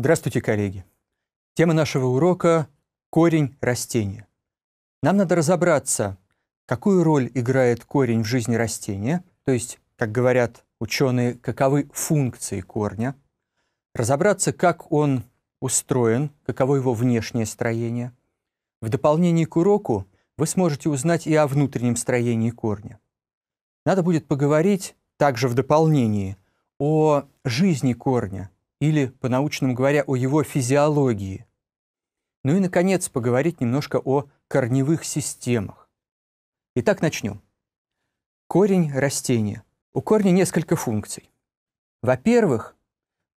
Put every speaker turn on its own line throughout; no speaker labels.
Здравствуйте, коллеги. Тема нашего урока – корень растения. Нам надо разобраться, какую роль играет корень в жизни растения, то есть, как говорят ученые, каковы функции корня, разобраться, как он устроен, каково его внешнее строение. В дополнение к уроку вы сможете узнать и о внутреннем строении корня. Надо будет поговорить также в дополнении о жизни корня – или, по-научному говоря, о его физиологии. Ну и, наконец, поговорить немножко о корневых системах. Итак, начнем. Корень растения. У корня несколько функций. Во-первых,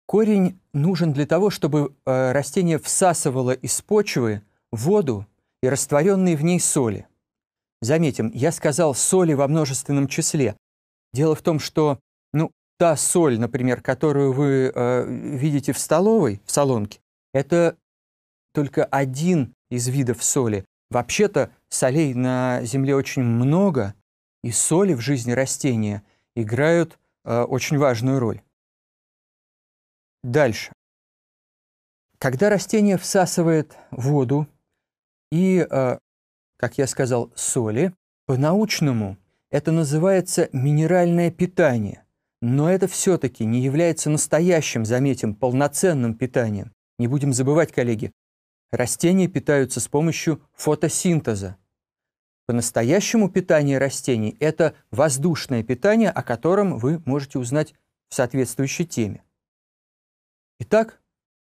корень нужен для того, чтобы э, растение всасывало из почвы воду и растворенные в ней соли. Заметим, я сказал соли во множественном числе. Дело в том, что та соль, например, которую вы э, видите в столовой, в салонке, это только один из видов соли. Вообще-то солей на Земле очень много, и соли в жизни растения играют э, очень важную роль. Дальше. Когда растение всасывает воду и, э, как я сказал, соли, по-научному это называется минеральное питание. Но это все-таки не является настоящим, заметим, полноценным питанием. Не будем забывать, коллеги, растения питаются с помощью фотосинтеза. По-настоящему питание растений – это воздушное питание, о котором вы можете узнать в соответствующей теме. Итак,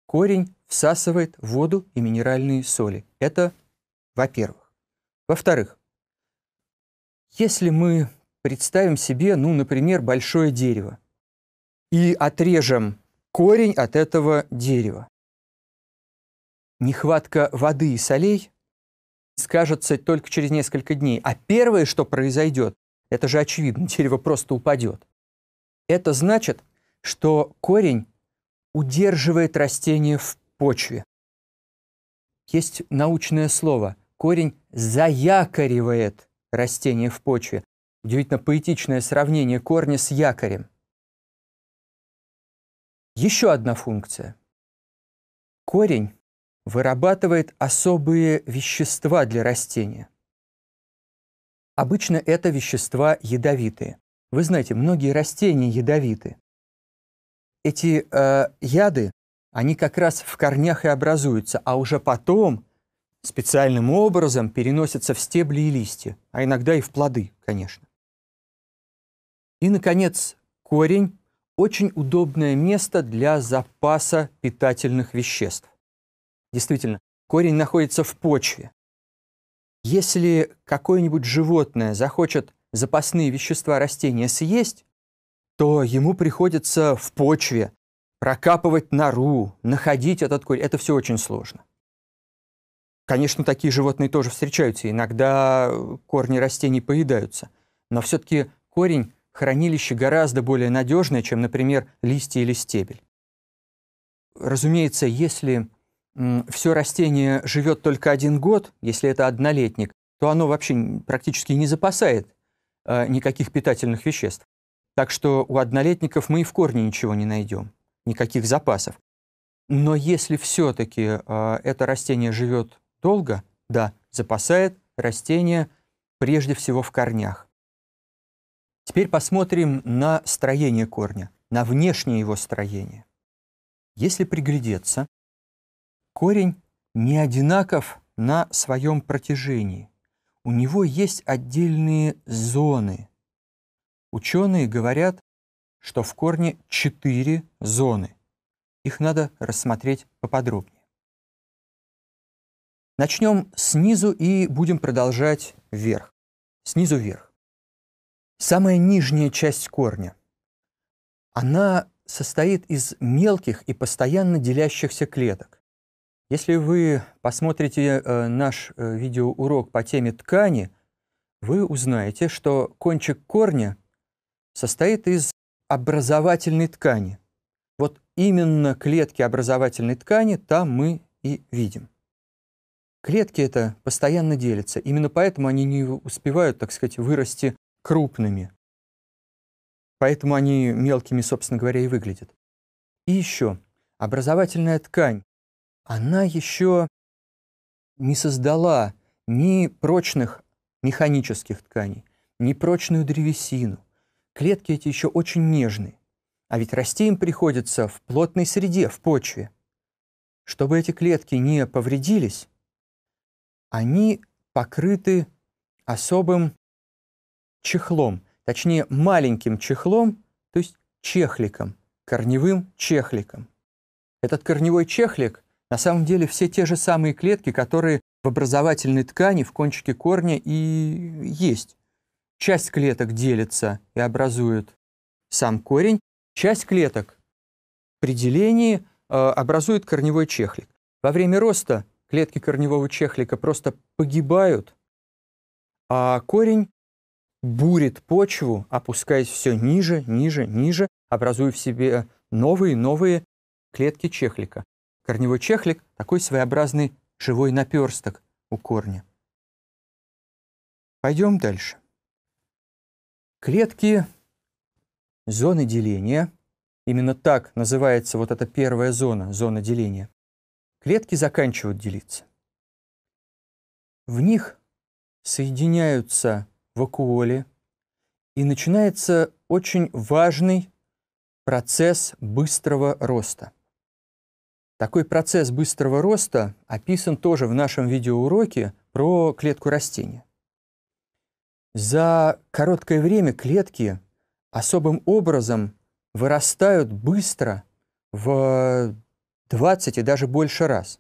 корень всасывает воду и минеральные соли. Это во-первых. Во-вторых, если мы представим себе, ну, например, большое дерево и отрежем корень от этого дерева. Нехватка воды и солей скажется только через несколько дней. А первое, что произойдет, это же очевидно, дерево просто упадет. Это значит, что корень удерживает растение в почве. Есть научное слово. Корень заякоривает растение в почве. Удивительно поэтичное сравнение корня с якорем. Еще одна функция. Корень вырабатывает особые вещества для растения. Обычно это вещества ядовитые. Вы знаете, многие растения ядовиты. Эти э, яды, они как раз в корнях и образуются, а уже потом специальным образом переносятся в стебли и листья, а иногда и в плоды, конечно. И, наконец, корень – очень удобное место для запаса питательных веществ. Действительно, корень находится в почве. Если какое-нибудь животное захочет запасные вещества растения съесть, то ему приходится в почве прокапывать нору, находить этот корень. Это все очень сложно. Конечно, такие животные тоже встречаются. Иногда корни растений поедаются. Но все-таки корень хранилище гораздо более надежное, чем, например, листья или стебель. Разумеется, если все растение живет только один год, если это однолетник, то оно вообще практически не запасает э, никаких питательных веществ. Так что у однолетников мы и в корне ничего не найдем, никаких запасов. Но если все-таки э, это растение живет долго, да, запасает растение прежде всего в корнях. Теперь посмотрим на строение корня, на внешнее его строение. Если приглядеться, корень не одинаков на своем протяжении. У него есть отдельные зоны. Ученые говорят, что в корне четыре зоны. Их надо рассмотреть поподробнее. Начнем снизу и будем продолжать вверх. Снизу вверх. Самая нижняя часть корня. Она состоит из мелких и постоянно делящихся клеток. Если вы посмотрите э, наш э, видеоурок по теме ткани, вы узнаете, что кончик корня состоит из образовательной ткани. Вот именно клетки образовательной ткани там мы и видим. Клетки это постоянно делятся, именно поэтому они не успевают, так сказать, вырасти крупными. Поэтому они мелкими, собственно говоря, и выглядят. И еще, образовательная ткань, она еще не создала ни прочных механических тканей, ни прочную древесину. Клетки эти еще очень нежные. А ведь расти им приходится в плотной среде, в почве. Чтобы эти клетки не повредились, они покрыты особым чехлом, точнее маленьким чехлом, то есть чехликом, корневым чехликом. Этот корневой чехлик на самом деле все те же самые клетки, которые в образовательной ткани в кончике корня и есть. Часть клеток делится и образует сам корень, часть клеток при делении э, образует корневой чехлик. Во время роста клетки корневого чехлика просто погибают, а корень бурит почву, опускаясь все ниже, ниже, ниже, образуя в себе новые новые клетки чехлика. Корневой чехлик – такой своеобразный живой наперсток у корня. Пойдем дальше. Клетки зоны деления, именно так называется вот эта первая зона, зона деления, клетки заканчивают делиться. В них соединяются вакуоли, и начинается очень важный процесс быстрого роста. Такой процесс быстрого роста описан тоже в нашем видеоуроке про клетку растения. За короткое время клетки особым образом вырастают быстро в 20 и даже больше раз.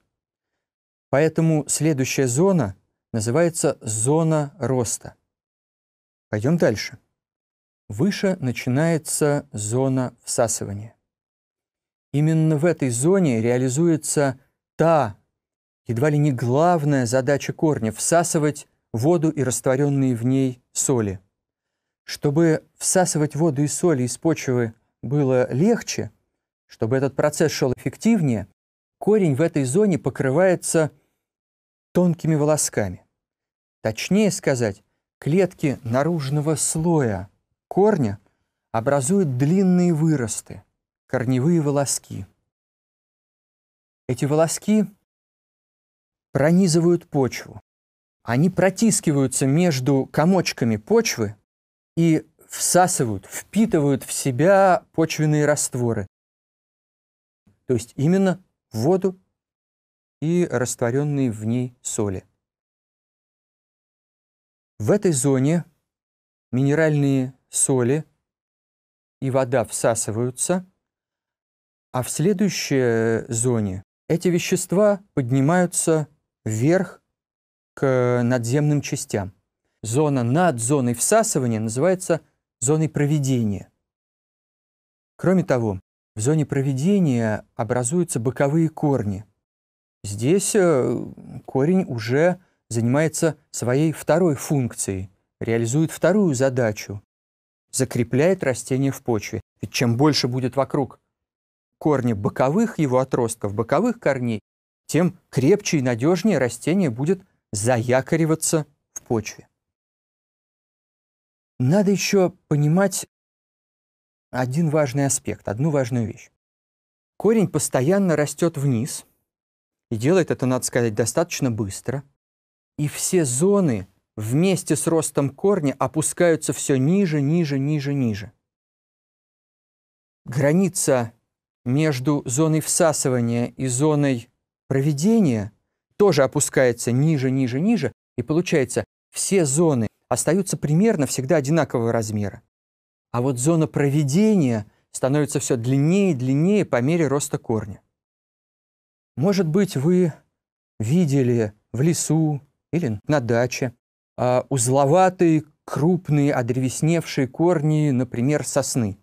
Поэтому следующая зона называется зона роста. Пойдем дальше. Выше начинается зона всасывания. Именно в этой зоне реализуется та, едва ли не главная задача корня – всасывать воду и растворенные в ней соли. Чтобы всасывать воду и соли из почвы было легче, чтобы этот процесс шел эффективнее, корень в этой зоне покрывается тонкими волосками. Точнее сказать, клетки наружного слоя корня образуют длинные выросты, корневые волоски. Эти волоски пронизывают почву. Они протискиваются между комочками почвы и всасывают, впитывают в себя почвенные растворы. То есть именно воду и растворенные в ней соли. В этой зоне минеральные соли и вода всасываются, а в следующей зоне эти вещества поднимаются вверх к надземным частям. Зона над зоной всасывания называется зоной проведения. Кроме того, в зоне проведения образуются боковые корни. Здесь э, корень уже занимается своей второй функцией, реализует вторую задачу, закрепляет растение в почве. Ведь чем больше будет вокруг корня боковых его отростков, боковых корней, тем крепче и надежнее растение будет заякориваться в почве. Надо еще понимать один важный аспект, одну важную вещь. Корень постоянно растет вниз, и делает это, надо сказать, достаточно быстро – и все зоны вместе с ростом корня опускаются все ниже, ниже, ниже, ниже. Граница между зоной всасывания и зоной проведения тоже опускается ниже, ниже, ниже, и получается, все зоны остаются примерно всегда одинакового размера. А вот зона проведения становится все длиннее и длиннее по мере роста корня. Может быть, вы видели в лесу или на даче. А узловатые, крупные, одревесневшие корни, например, сосны.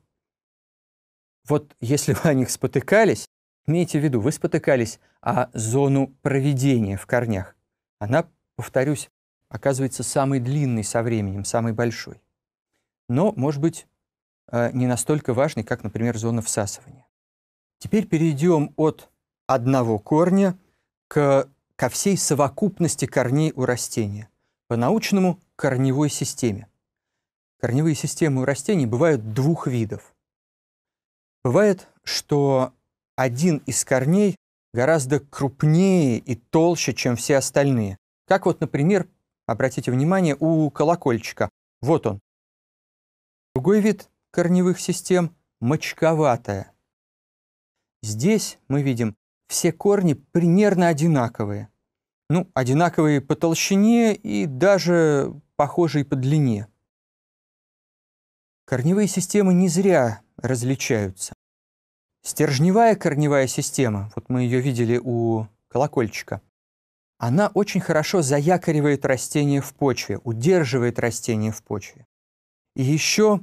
Вот если вы о них спотыкались, имейте в виду, вы спотыкались о зону проведения в корнях. Она, повторюсь, оказывается самой длинной со временем, самой большой. Но, может быть, э, не настолько важной, как, например, зона всасывания. Теперь перейдем от одного корня к ко всей совокупности корней у растения, по-научному – корневой системе. Корневые системы у растений бывают двух видов. Бывает, что один из корней гораздо крупнее и толще, чем все остальные. Как вот, например, обратите внимание, у колокольчика. Вот он. Другой вид корневых систем – мочковатая. Здесь мы видим все корни примерно одинаковые. Ну, одинаковые по толщине и даже похожие по длине. Корневые системы не зря различаются. Стержневая корневая система, вот мы ее видели у колокольчика, она очень хорошо заякоривает растение в почве, удерживает растение в почве. И еще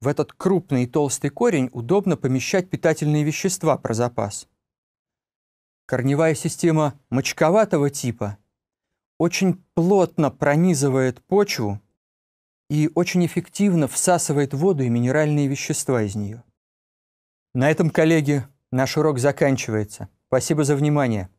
в этот крупный и толстый корень удобно помещать питательные вещества про запас. Корневая система мочковатого типа очень плотно пронизывает почву и очень эффективно всасывает воду и минеральные вещества из нее. На этом, коллеги, наш урок заканчивается. Спасибо за внимание.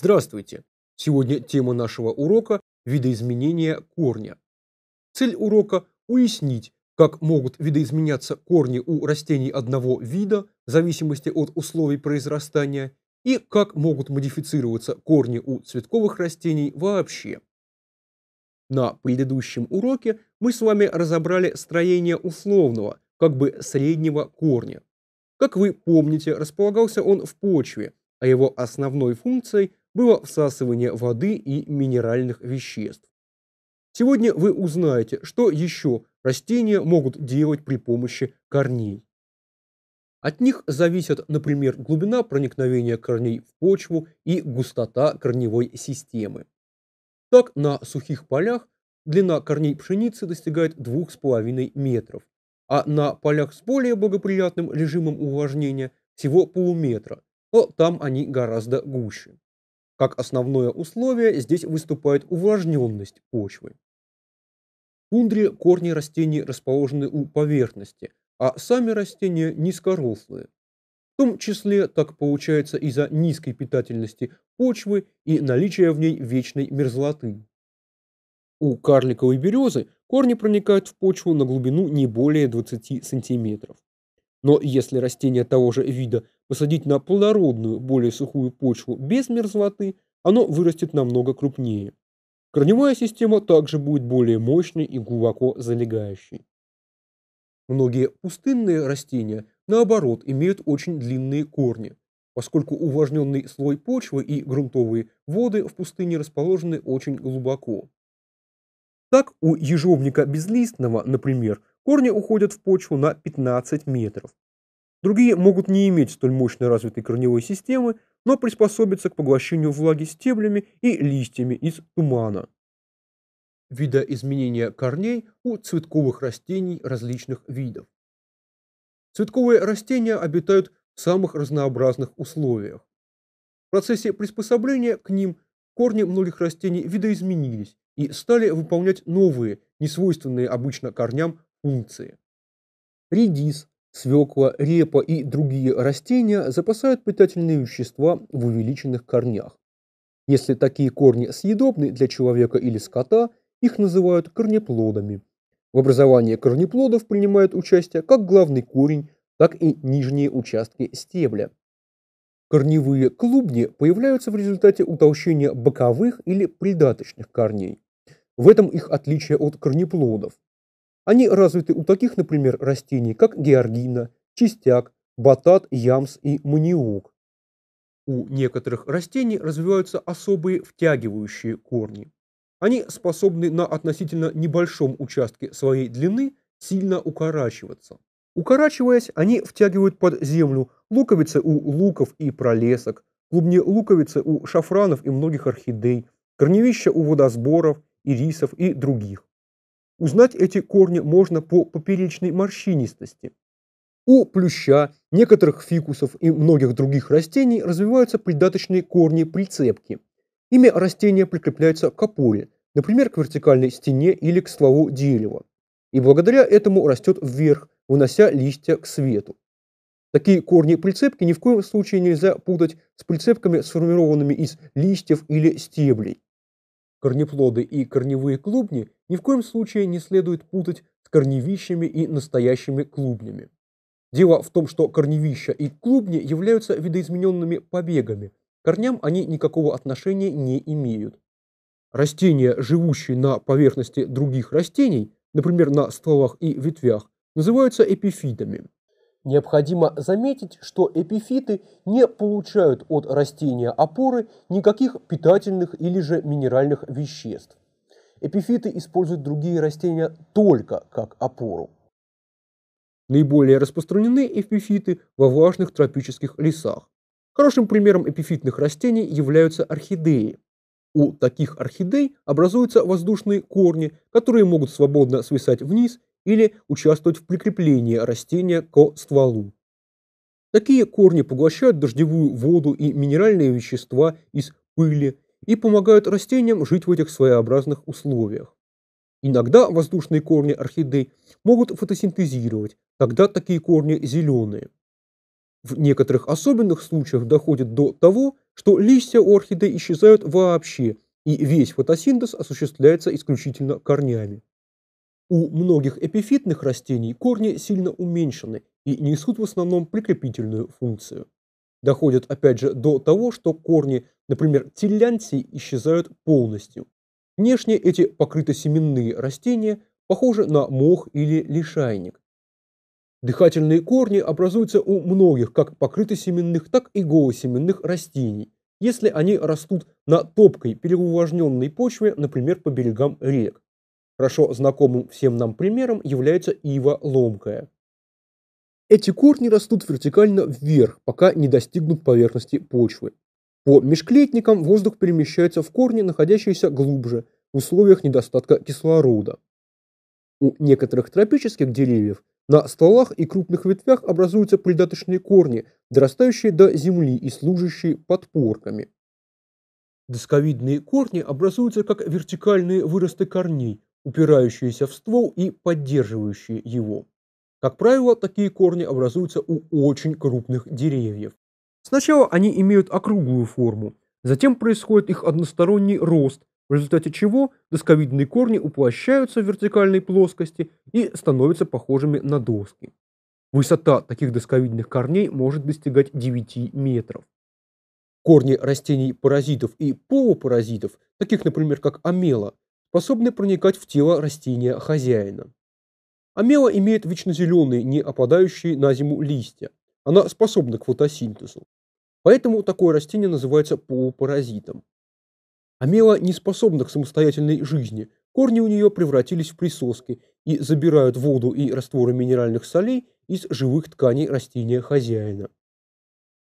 Здравствуйте! Сегодня тема нашего урока – видоизменение корня. Цель урока – уяснить, как могут видоизменяться корни у растений одного вида в зависимости от условий произрастания и как могут модифицироваться корни у цветковых растений вообще. На предыдущем уроке мы с вами разобрали строение условного, как бы среднего корня. Как вы помните, располагался он в почве, а его основной функцией было всасывание воды и минеральных веществ. Сегодня вы узнаете, что еще растения могут делать при помощи корней. От них зависят, например, глубина проникновения корней в почву и густота корневой системы. Так, на сухих полях длина корней пшеницы достигает 2,5 метров, а на полях с более благоприятным режимом увлажнения всего полуметра, но там они гораздо гуще. Как основное условие здесь выступает увлажненность почвы. В тундре корни растений расположены у поверхности, а сами растения низкорослые. В том числе так получается из-за низкой питательности почвы и наличия в ней вечной мерзлоты. У карликовой березы корни проникают в почву на глубину не более 20 сантиметров. Но если растение того же вида посадить на плодородную, более сухую почву без мерзлоты, оно вырастет намного крупнее. Корневая система также будет более мощной и глубоко залегающей. Многие пустынные растения, наоборот, имеют очень длинные корни, поскольку увлажненный слой почвы и грунтовые воды в пустыне расположены очень глубоко. Так, у ежовника безлистного, например, корни уходят в почву на 15 метров, Другие могут не иметь столь мощной развитой корневой системы, но приспособиться к поглощению влаги стеблями и листьями из тумана. Видоизменение корней у цветковых растений различных видов. Цветковые растения обитают в самых разнообразных условиях. В процессе приспособления к ним корни многих растений видоизменились и стали выполнять новые, несвойственные обычно корням, функции. Редис, Свекла, репа и другие растения запасают питательные вещества в увеличенных корнях. Если такие корни съедобны для человека или скота, их называют корнеплодами. В образовании корнеплодов принимают участие как главный корень, так и нижние участки стебля. Корневые клубни появляются в результате утолщения боковых или придаточных корней. В этом их отличие от корнеплодов. Они развиты у таких, например, растений, как георгина, чистяк, батат, ямс и маниок. У некоторых растений развиваются особые втягивающие корни. они способны на относительно небольшом участке своей длины сильно укорачиваться. Укорачиваясь, они втягивают под землю луковицы у луков и пролесок, клубни луковицы у шафранов и многих орхидей, корневища у водосборов, ирисов и других. Узнать эти корни можно по поперечной морщинистости. У плюща, некоторых фикусов и многих других растений развиваются придаточные корни-прицепки. Ими растения прикрепляются к опоре, например, к вертикальной стене или к стволу дерева. И благодаря этому растет вверх, вынося листья к свету. Такие корни-прицепки ни в коем случае нельзя путать с прицепками, сформированными из листьев или стеблей. Корнеплоды и корневые клубни ни в коем случае не следует путать с корневищами и настоящими клубнями. Дело в том, что корневища и клубни являются видоизмененными побегами, корням они никакого отношения не имеют. Растения, живущие на поверхности других растений, например, на стволах и ветвях, называются эпифитами. Необходимо заметить, что эпифиты не получают от растения опоры никаких питательных или же минеральных веществ. Эпифиты используют другие растения только как опору. Наиболее распространены эпифиты во влажных тропических лесах. Хорошим примером эпифитных растений являются орхидеи. У таких орхидей образуются воздушные корни, которые могут свободно свисать вниз или участвовать в прикреплении растения к стволу. Такие корни поглощают дождевую воду и минеральные вещества из пыли и помогают растениям жить в этих своеобразных условиях. Иногда воздушные корни орхидей могут фотосинтезировать, тогда такие корни зеленые. В некоторых особенных случаях доходит до того, что листья у орхидей исчезают вообще, и весь фотосинтез осуществляется исключительно корнями. У многих эпифитных растений корни сильно уменьшены и несут в основном прикрепительную функцию. Доходит опять же до того, что корни, например, тиллянций, исчезают полностью. Внешне эти покрытосеменные растения похожи на мох или лишайник. Дыхательные корни образуются у многих как покрытосеменных, так и голосеменных растений, если они растут на топкой переувлажненной почве, например, по берегам рек. Хорошо знакомым всем нам примером является ива ломкая. Эти корни растут вертикально вверх, пока не достигнут поверхности почвы. По межклетникам воздух перемещается в корни, находящиеся глубже, в условиях недостатка кислорода. У некоторых тропических деревьев на стволах и крупных ветвях образуются придаточные корни, дорастающие до земли и служащие подпорками. Досковидные корни образуются как вертикальные выросты корней, упирающиеся в ствол и поддерживающие его. Как правило, такие корни образуются у очень крупных деревьев. Сначала они имеют округлую форму, затем происходит их односторонний рост, в результате чего досковидные корни уплощаются в вертикальной плоскости и становятся похожими на доски. Высота таких досковидных корней может достигать 9 метров. Корни растений паразитов и полупаразитов, таких, например, как амела, способны проникать в тело растения хозяина. Амела имеет вечно зеленые, не опадающие на зиму листья. Она способна к фотосинтезу. Поэтому такое растение называется полупаразитом. Амела не способна к самостоятельной жизни. Корни у нее превратились в присоски и забирают воду и растворы минеральных солей из живых тканей растения хозяина.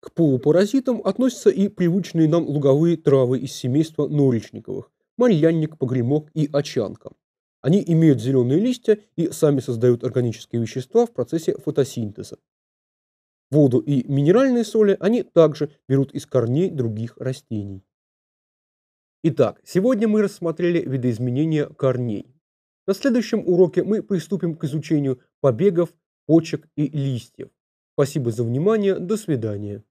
К полупаразитам относятся и привычные нам луговые травы из семейства норичниковых, мальянник, погремок и очанка. Они имеют зеленые листья и сами создают органические вещества в процессе фотосинтеза. Воду и минеральные соли они также берут из корней других растений. Итак, сегодня мы рассмотрели видоизменения корней. На следующем уроке мы приступим к изучению побегов, почек и листьев. Спасибо за внимание, до свидания.